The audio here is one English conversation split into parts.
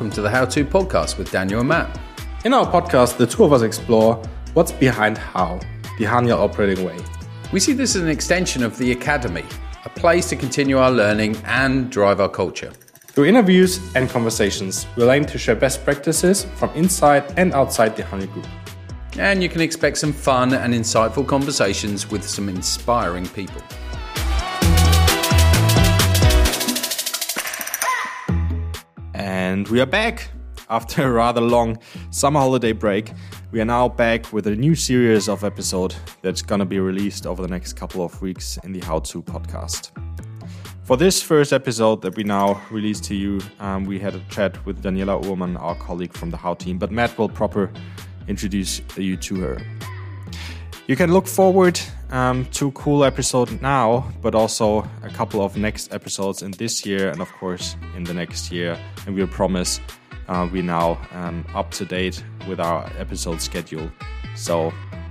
welcome to the How To podcast with Daniel and Matt. In our podcast, the two of us explore what's behind how, the Haniel operating way. We see this as an extension of the Academy, a place to continue our learning and drive our culture. Through interviews and conversations, we'll aim to share best practices from inside and outside the Haniel Group. And you can expect some fun and insightful conversations with some inspiring people. And we are back after a rather long summer holiday break. We are now back with a new series of episode that's going to be released over the next couple of weeks in the How To podcast. For this first episode that we now release to you, um, we had a chat with Daniela Uhrmann, our colleague from the How team, but Matt will proper introduce you to her. You can look forward um, to cool episode now, but also a couple of next episodes in this year and, of course, in the next year. And we'll promise uh, we're now um, up to date with our episode schedule. So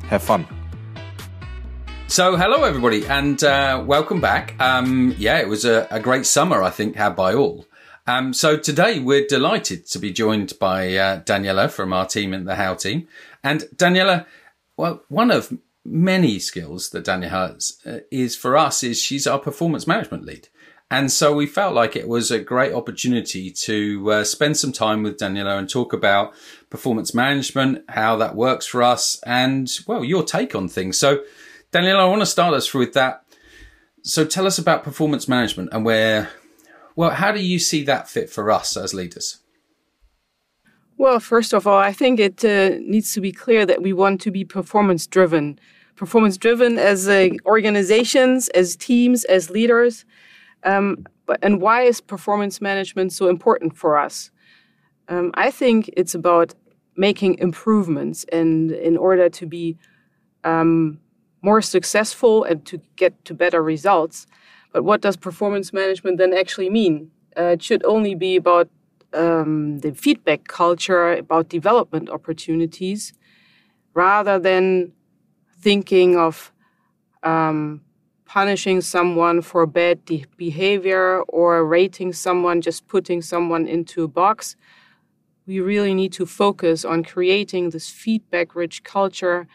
have fun. So, hello everybody, and uh, welcome back. Um, yeah, it was a, a, great summer, I think, had by all. Um, so today we're delighted to be joined by uh, Daniela from our team in the How team. And Daniela, well, one of many skills that Daniela has uh, is for us is she's our performance management lead. And so we felt like it was a great opportunity to uh, spend some time with Daniela and talk about performance management, how that works for us, and well, your take on things. So, Daniela, I want to start us with that. So, tell us about performance management and where, well, how do you see that fit for us as leaders? Well, first of all, I think it uh, needs to be clear that we want to be performance driven. Performance driven as uh, organizations, as teams, as leaders. Um, but, and why is performance management so important for us? Um, I think it's about making improvements and in order to be um, more successful and to get to better results. But what does performance management then actually mean? Uh, it should only be about um, the feedback culture about development opportunities rather than thinking of um, punishing someone for bad de- behavior or rating someone, just putting someone into a box. We really need to focus on creating this feedback rich culture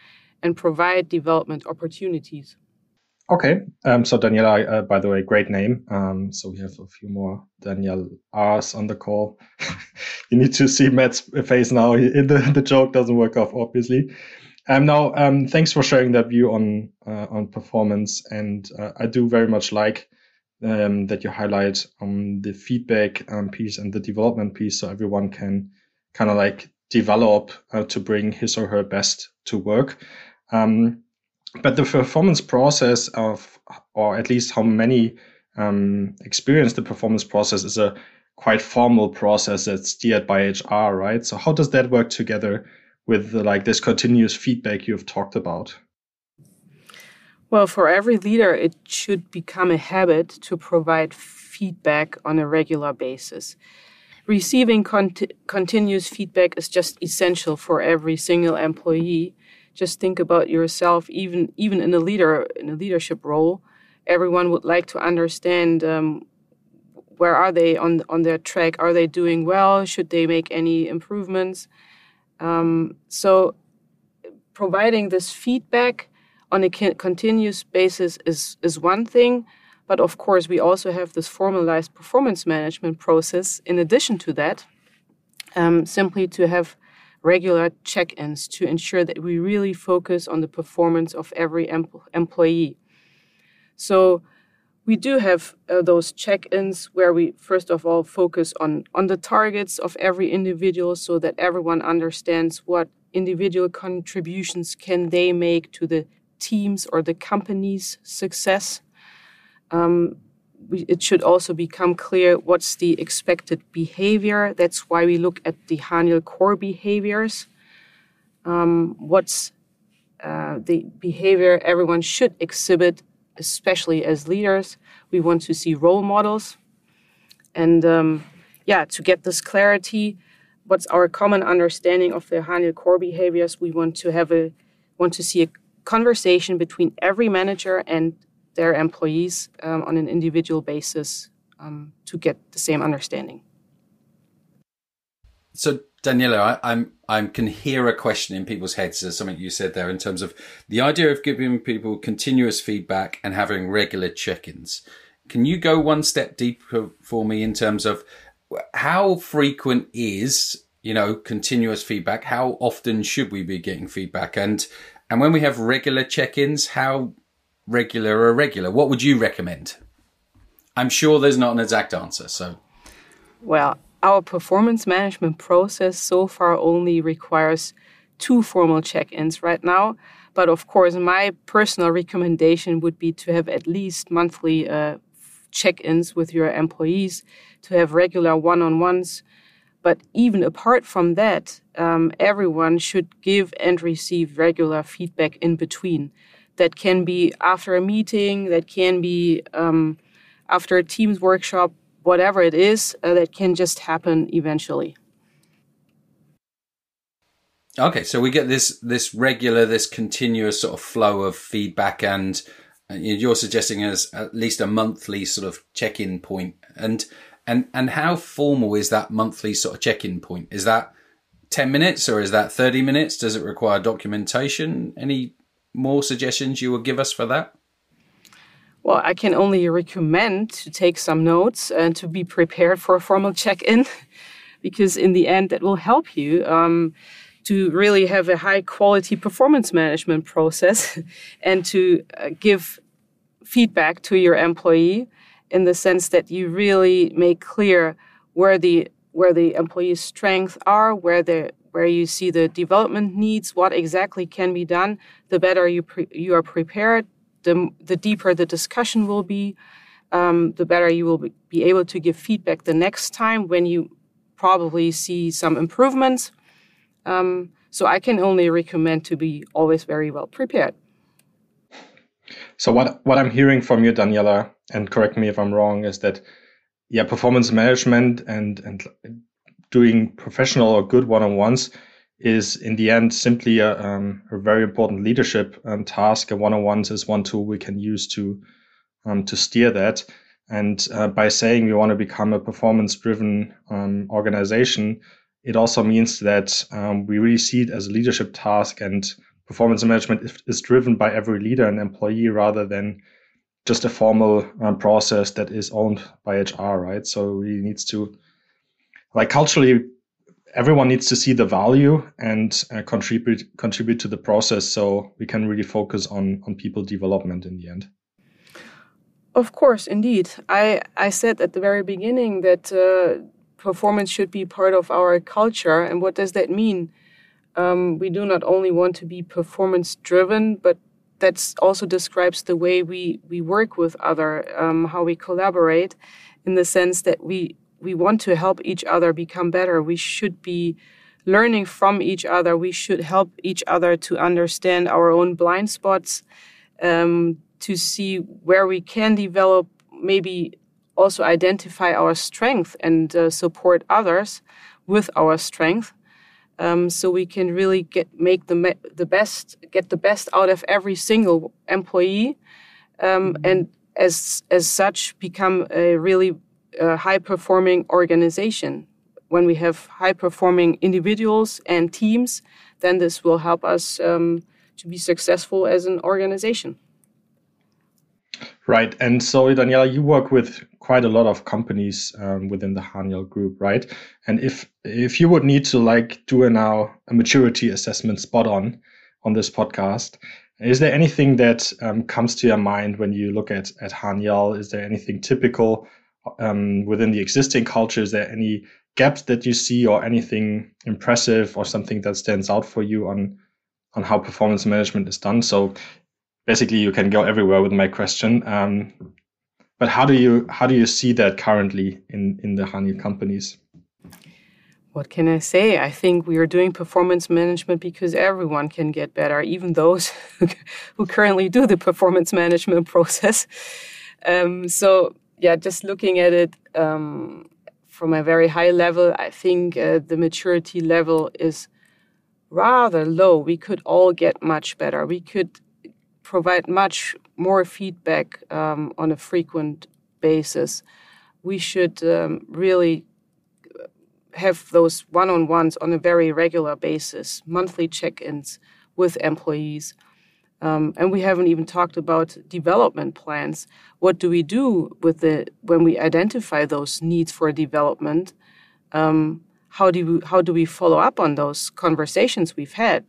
and provide development opportunities. Okay. Um, so Daniela, uh, by the way, great name. Um, so we have a few more Daniel R's on the call. you need to see Matt's face now. The, the joke doesn't work off, obviously. Um, now, um, thanks for sharing that view on uh, on performance, and uh, I do very much like um, that you highlight um, the feedback um, piece and the development piece, so everyone can kind of like develop uh, to bring his or her best to work. Um, but the performance process of, or at least how many um, experience the performance process is a quite formal process that's steered by HR, right? So how does that work together with the, like this continuous feedback you've talked about? Well, for every leader, it should become a habit to provide feedback on a regular basis. Receiving cont- continuous feedback is just essential for every single employee just think about yourself even even in a leader in a leadership role everyone would like to understand um, where are they on on their track? Are they doing well? Should they make any improvements? Um, so providing this feedback on a continuous basis is is one thing but of course we also have this formalized performance management process in addition to that um, simply to have regular check ins to ensure that we really focus on the performance of every em- employee. So, we do have uh, those check ins where we, first of all, focus on, on the targets of every individual so that everyone understands what individual contributions can they make to the team's or the company's success. Um, it should also become clear what's the expected behavior. That's why we look at the Haniel core behaviors. Um, what's uh, the behavior everyone should exhibit, especially as leaders? We want to see role models. And um, yeah, to get this clarity, what's our common understanding of the Haniel core behaviors? We want to have a want to see a conversation between every manager and their employees um, on an individual basis um, to get the same understanding. so Daniela, I, am I can hear a question in people's heads. There's something you said there in terms of the idea of giving people continuous feedback and having regular check-ins. Can you go one step deeper for me in terms of how frequent is you know continuous feedback? How often should we be getting feedback? And and when we have regular check-ins, how regular or irregular? What would you recommend? I'm sure there's not an exact answer. So, well, our performance management process so far only requires two formal check ins right now. But of course, my personal recommendation would be to have at least monthly uh, check ins with your employees, to have regular one on ones. But even apart from that, um, everyone should give and receive regular feedback in between. That can be after a meeting, that can be um, after a Teams workshop, whatever it is uh, that can just happen eventually. Okay, so we get this this regular, this continuous sort of flow of feedback, and you're suggesting as at least a monthly sort of check-in point. And and and how formal is that monthly sort of check-in point? Is that ten minutes or is that thirty minutes? Does it require documentation? Any more suggestions you would give us for that? Well, I can only recommend to take some notes and to be prepared for a formal check in, because in the end, that will help you um, to really have a high quality performance management process and to uh, give feedback to your employee in the sense that you really make clear where the where the employee's strengths are, where the where you see the development needs, what exactly can be done. The better you pre- you are prepared, the, the deeper the discussion will be, um, the better you will be able to give feedback the next time when you probably see some improvements. Um, so I can only recommend to be always very well prepared. So what what I'm hearing from you, Daniela, and correct me if I'm wrong, is that yeah, performance management and and doing professional or good one-on-ones is in the end simply a, um, a very important leadership um, task. And one-on-ones is one tool we can use to um, to steer that. And uh, by saying we want to become a performance-driven um, organization, it also means that um, we really see it as a leadership task, and performance management is, driven by every leader and employee rather than just a formal um, process that is owned by HR, right? So it needs to, like culturally, everyone needs to see the value and uh, contribute contribute to the process so we can really focus on on people development in the end. Of course indeed. I i said at the very beginning that uh, performance should be part of our culture. And what does that mean? Um, we do not only want to be performance driven but that also describes the way we we work with other um, how we collaborate in the sense that we we want to help each other become better. We should be learning from each other. We should help each other to understand our own blind spots, um, to see where we can develop, maybe also identify our strength and uh, support others with our strength. Um, so we can really get make the the best get the best out of every single employee, um, and as as such become a really a high performing organization. When we have high performing individuals and teams, then this will help us um, to be successful as an organization. Right. And so, Daniela, you work with quite a lot of companies um, within the Haniel group, right? And if if you would need to like do a now a maturity assessment spot on on this podcast, is there anything that um, comes to your mind when you look at at Haniel? Is there anything typical um, within the existing culture? Is there any gaps that you see, or anything impressive, or something that stands out for you on on how performance management is done? So basically, you can go everywhere with my question. Um, but how do you how do you see that currently in in the Haniel companies? What can I say? I think we are doing performance management because everyone can get better, even those who currently do the performance management process. Um, so yeah, just looking at it um, from a very high level, I think uh, the maturity level is rather low. We could all get much better. We could provide much more feedback um, on a frequent basis. We should um, really have those one on ones on a very regular basis, monthly check ins with employees. Um, and we haven't even talked about development plans. What do we do with the when we identify those needs for development? Um, how do we, how do we follow up on those conversations we've had?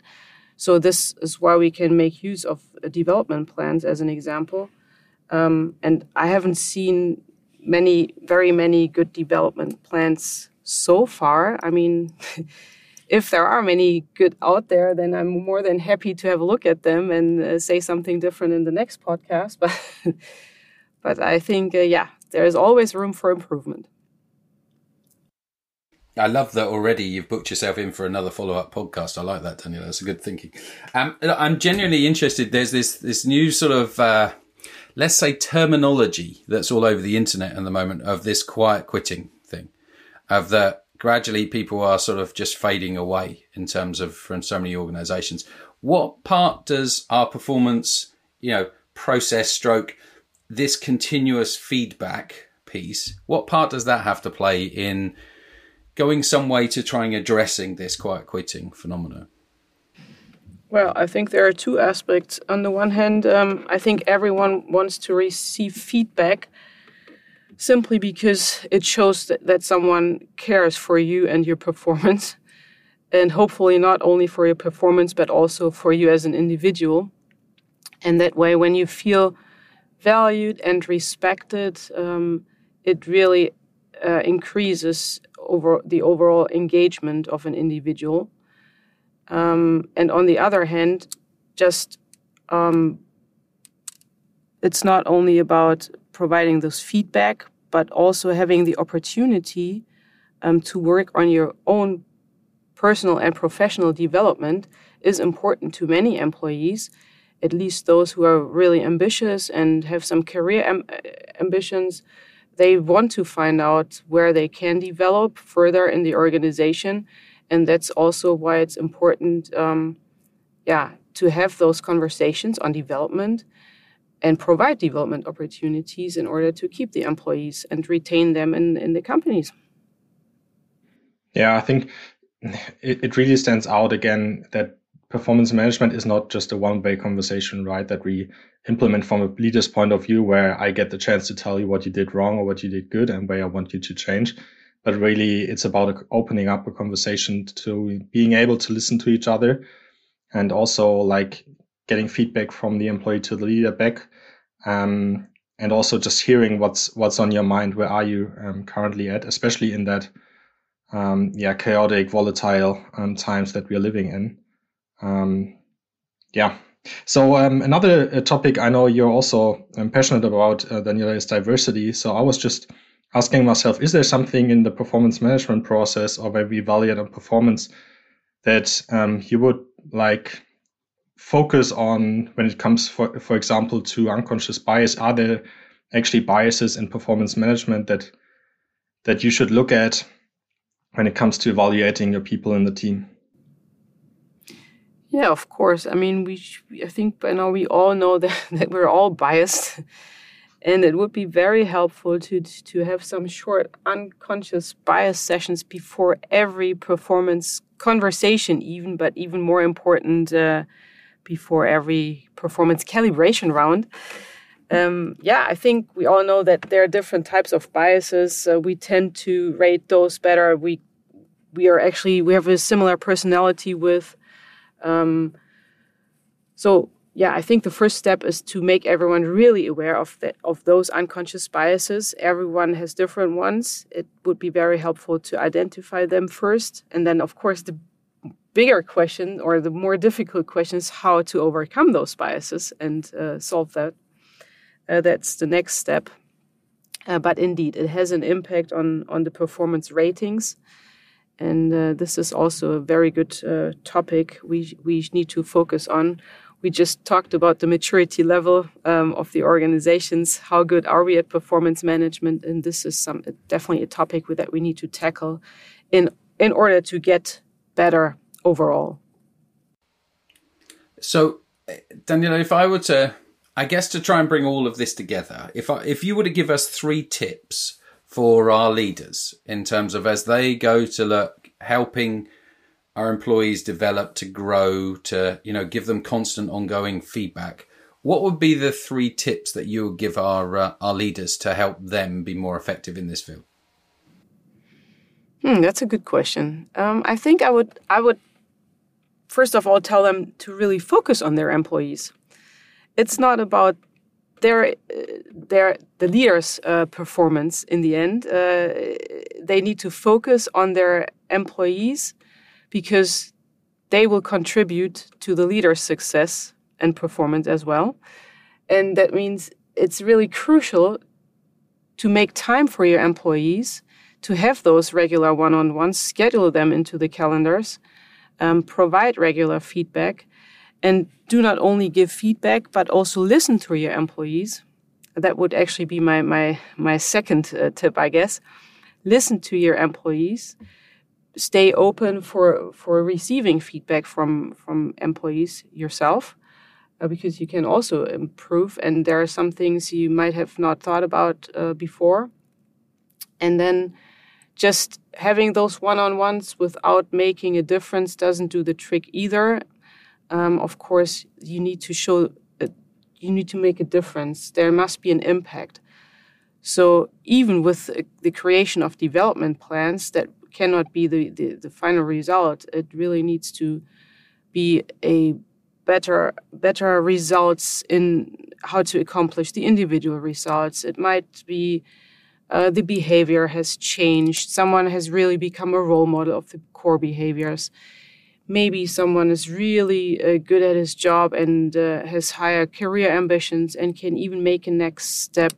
So this is why we can make use of development plans as an example. Um, and I haven't seen many, very many good development plans so far. I mean, if there are many good out there, then I'm more than happy to have a look at them and uh, say something different in the next podcast. But, but I think, uh, yeah, there is always room for improvement. I love that already. You've booked yourself in for another follow up podcast. I like that, Daniel. That's a good thinking. Um, I'm genuinely interested. There's this this new sort of uh, let's say terminology that's all over the internet at the moment of this quiet quitting thing, of that gradually people are sort of just fading away in terms of from so many organisations. What part does our performance, you know, process stroke this continuous feedback piece? What part does that have to play in? going some way to trying addressing this quiet quitting phenomenon? Well, I think there are two aspects. On the one hand, um, I think everyone wants to receive feedback simply because it shows that, that someone cares for you and your performance. And hopefully, not only for your performance, but also for you as an individual. And that way, when you feel valued and respected, um, it really uh, increases over the overall engagement of an individual. Um, and on the other hand, just um, it's not only about providing those feedback, but also having the opportunity um, to work on your own personal and professional development is important to many employees, at least those who are really ambitious and have some career am- ambitions. They want to find out where they can develop further in the organization and that's also why it's important um, yeah to have those conversations on development and provide development opportunities in order to keep the employees and retain them in, in the companies yeah i think it, it really stands out again that performance management is not just a one way conversation, right? That we implement from a leader's point of view where I get the chance to tell you what you did wrong or what you did good and where I want you to change. But really, it's about opening up a conversation to being able to listen to each other and also like getting feedback from the employee to the leader back. Um, and also just hearing what's what's on your mind. Where are you um, currently at, especially in that um, yeah chaotic, volatile um, times that we are living in. Um, yeah. So um, another uh, topic I know you're also passionate about, uh, Daniela, is diversity. So I was just asking myself, is there something in the performance management process or where we evaluate on performance that you would like focus on when it comes, for, for example, to unconscious bias? Are there actually biases in performance management that that you should look at when it comes to evaluating your people in the team? Yeah, of course. I mean, we I think by now we all know that, that we're all biased, and it would be very helpful to to have some short unconscious bias sessions before every performance conversation, even but even more important uh, before every performance calibration round. Um, yeah, I think we all know that there are different types of biases. Uh, we tend to rate those better. We we are actually we have a similar personality with um, so yeah, I think the first step is to make everyone really aware of that of those unconscious biases. Everyone has different ones. It would be very helpful to identify them first, and then of course the bigger question or the more difficult question is how to overcome those biases and uh, solve that. Uh, that's the next step. Uh, but indeed, it has an impact on on the performance ratings. And uh, this is also a very good uh, topic we, we need to focus on. We just talked about the maturity level um, of the organizations. How good are we at performance management? And this is some definitely a topic that we need to tackle in in order to get better overall. So, Daniela, if I were to, I guess, to try and bring all of this together, if I, if you were to give us three tips for our leaders in terms of as they go to look helping our employees develop to grow to you know give them constant ongoing feedback what would be the three tips that you would give our uh, our leaders to help them be more effective in this field hmm, that's a good question um, i think i would i would first of all tell them to really focus on their employees it's not about their their the leaders' uh, performance in the end. Uh, they need to focus on their employees because they will contribute to the leader's success and performance as well. And that means it's really crucial to make time for your employees, to have those regular one on ones, schedule them into the calendars, um, provide regular feedback, and do not only give feedback but also listen to your employees. That would actually be my my my second uh, tip i guess. Listen to your employees. Stay open for for receiving feedback from from employees yourself uh, because you can also improve and there are some things you might have not thought about uh, before. And then just having those one-on-ones without making a difference doesn't do the trick either um, of course, you need to show, uh, you need to make a difference. There must be an impact. So even with the creation of development plans, that cannot be the, the, the final result. It really needs to be a better better results in how to accomplish the individual results. It might be uh, the behavior has changed. Someone has really become a role model of the core behaviors. Maybe someone is really uh, good at his job and uh, has higher career ambitions and can even make a next step.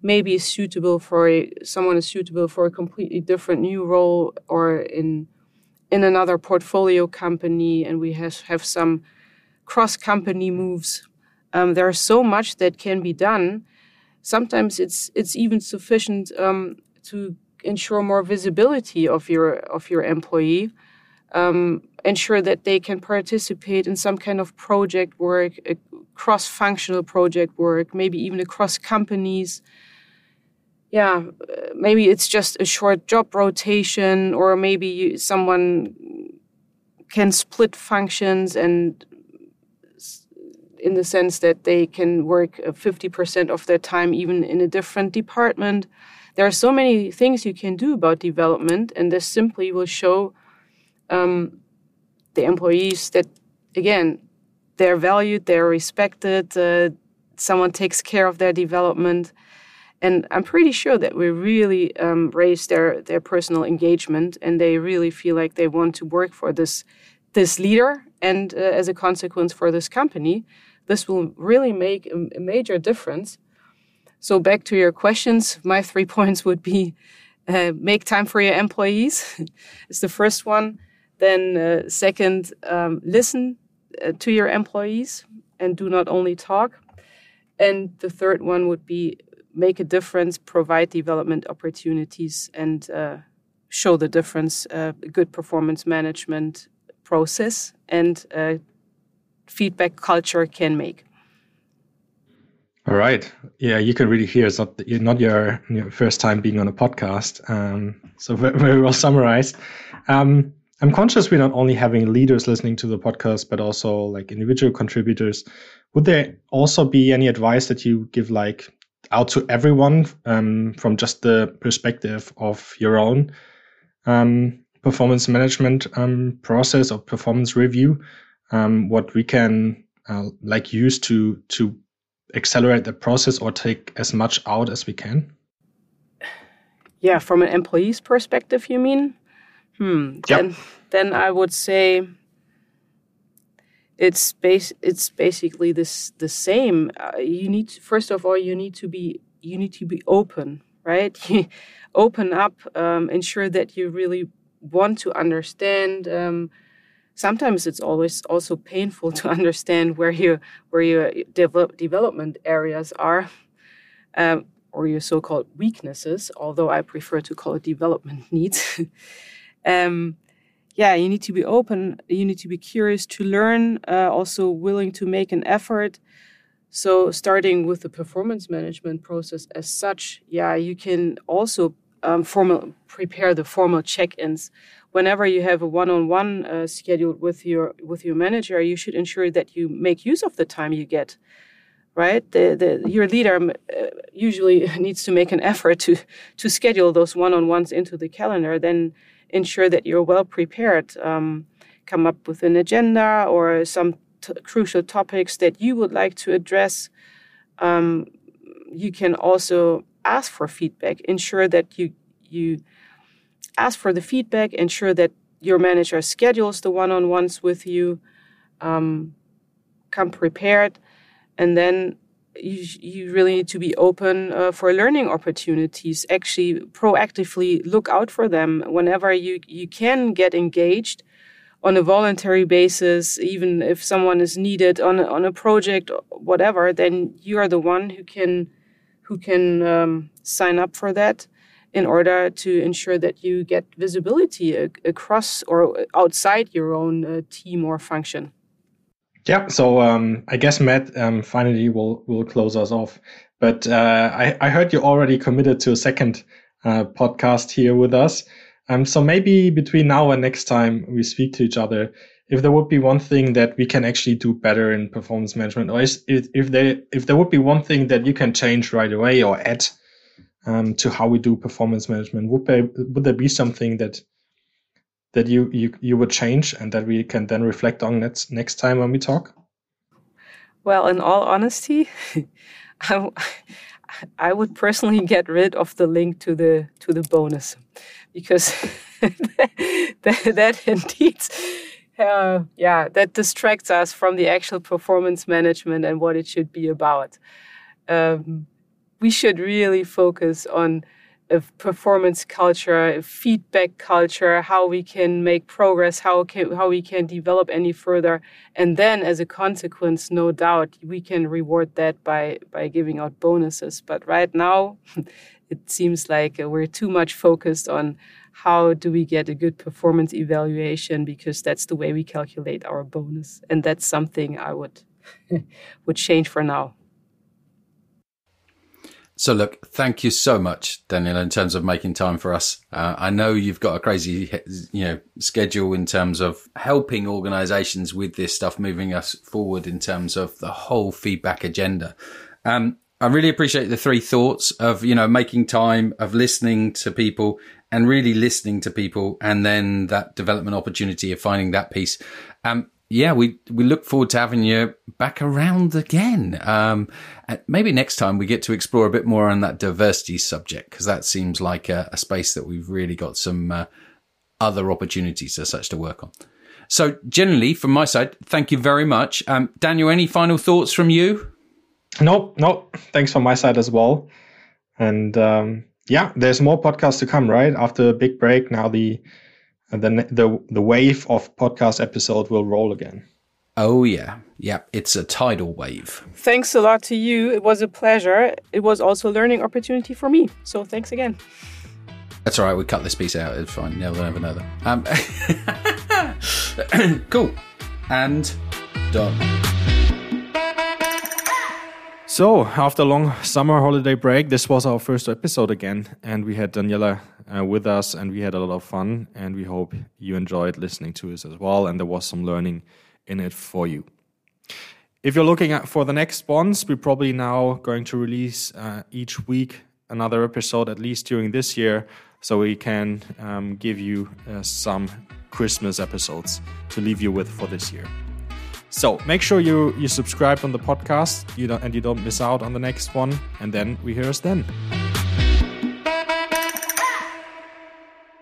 Maybe is suitable for a, someone is suitable for a completely different new role or in in another portfolio company and we have, have some cross company moves. Um, there's so much that can be done sometimes it's it's even sufficient um, to ensure more visibility of your of your employee um, ensure that they can participate in some kind of project work, cross functional project work, maybe even across companies. Yeah, maybe it's just a short job rotation, or maybe you, someone can split functions and in the sense that they can work 50% of their time even in a different department. There are so many things you can do about development, and this simply will show um, the employees that again they're valued, they're respected, uh, someone takes care of their development, and I'm pretty sure that we really um, raise their their personal engagement, and they really feel like they want to work for this this leader, and uh, as a consequence for this company, this will really make a, major difference. So back to your questions, my three points would be. Uh, make time for your employees is the first one then, uh, second, um, listen uh, to your employees and do not only talk. And the third one would be make a difference, provide development opportunities, and uh, show the difference. Uh, good performance management process and uh, feedback culture can make. All right. Yeah, you can really hear it's not not your, your first time being on a podcast. Um, so very, very well summarized. Um, I'm conscious we're not only having leaders listening to the podcast, but also like individual contributors. Would there also be any advice that you give like out to everyone um, from just the perspective of your own um, performance management um, process or performance review? Um, what we can uh, like use to to accelerate the process or take as much out as we can? Yeah, from an employee's perspective, you mean? Hmm. Yep. Then, then I would say it's base. It's basically this the same. Uh, you need to, first of all you need to be you need to be open, right? open up. Um, ensure that you really want to understand. Um, sometimes it's always also painful to understand where your where your develop, development areas are. Um, or your so-called weaknesses, although I prefer to call it development needs. um, yeah, you need to be open. You need to be curious to learn. Uh, also willing to make an effort. So, starting with the performance management process as such, yeah, you can also um, formal, prepare the formal check-ins. Whenever you have a one-on-one uh, scheduled with your with your manager, you should ensure that you make use of the time you get. Right, the, the your leader um, uh, usually needs to make an effort to to schedule those one-on-ones into the calendar. Then ensure that you're well prepared. Um, come up with an agenda or some t- crucial topics that you would like to address. Um, you can also ask for feedback. Ensure that you you ask for the feedback. Ensure that your manager schedules the one-on-ones with you. Um, come prepared, and then you, you really need to be open uh, for learning opportunities. Actually, proactively look out for them whenever you you can get engaged on a voluntary basis, even if someone is needed on a, on a project, whatever, then you are the one who can who can um, sign up for that in order to ensure that you get visibility across or outside your own uh, team or function. Yeah, so um, I guess Matt um, finally will will close us off. But uh, I, I heard you already committed to a second uh, podcast here with us. Um, so maybe between now and next time we speak to each other, if there would be one thing that we can actually do better in performance management, or if, if there if there would be one thing that you can change right away or add um, to how we do performance management, would there would there be something that that you you you would change and that we can then reflect on next next time when we talk? Well, in all honesty, I, I would personally get rid of the link to the to the bonus because that, that indeed uh, yeah that distracts us from the actual performance management and what it should be about um, we should really focus on a performance culture, a feedback culture, how we can make progress, how can, how we can develop any further, and then as a consequence, no doubt we can reward that by by giving out bonuses. But right now, it seems like we're too much focused on how do we get a good performance evaluation because that's the way we calculate our bonus. And that's something i would would change for now so look thank you so much daniel in terms of making time for us uh, i know you've got a crazy you know schedule in terms of helping organizations with this stuff moving us forward in terms of the whole feedback agenda um, I really appreciate the three thoughts of, you know, making time, of listening to people and really listening to people and then that development opportunity of finding that piece. Um, yeah, we, we look forward to having you back around again. Um, maybe next time we get to explore a bit more on that diversity subject because that seems like a, a, space that we've really got some uh, other opportunities as such to work on. So generally from my side, thank you very much. Um, Daniel, any final thoughts from you? Nope, nope. Thanks from my side as well. And um, yeah, there's more podcasts to come, right? After a big break, now the the the the wave of podcast episode will roll again. Oh yeah, yeah. It's a tidal wave. Thanks a lot to you. It was a pleasure. It was also a learning opportunity for me. So thanks again. That's all right. We cut this piece out. It's fine. Never, never know that. Um, cool. And done. So, after a long summer holiday break, this was our first episode again, and we had Daniela uh, with us, and we had a lot of fun, and we hope you enjoyed listening to us as well, and there was some learning in it for you. If you're looking at for the next ones, we're probably now going to release uh, each week another episode, at least during this year, so we can um, give you uh, some Christmas episodes to leave you with for this year. So make sure you you subscribe on the podcast you don't, and you don't miss out on the next one. And then we hear us then.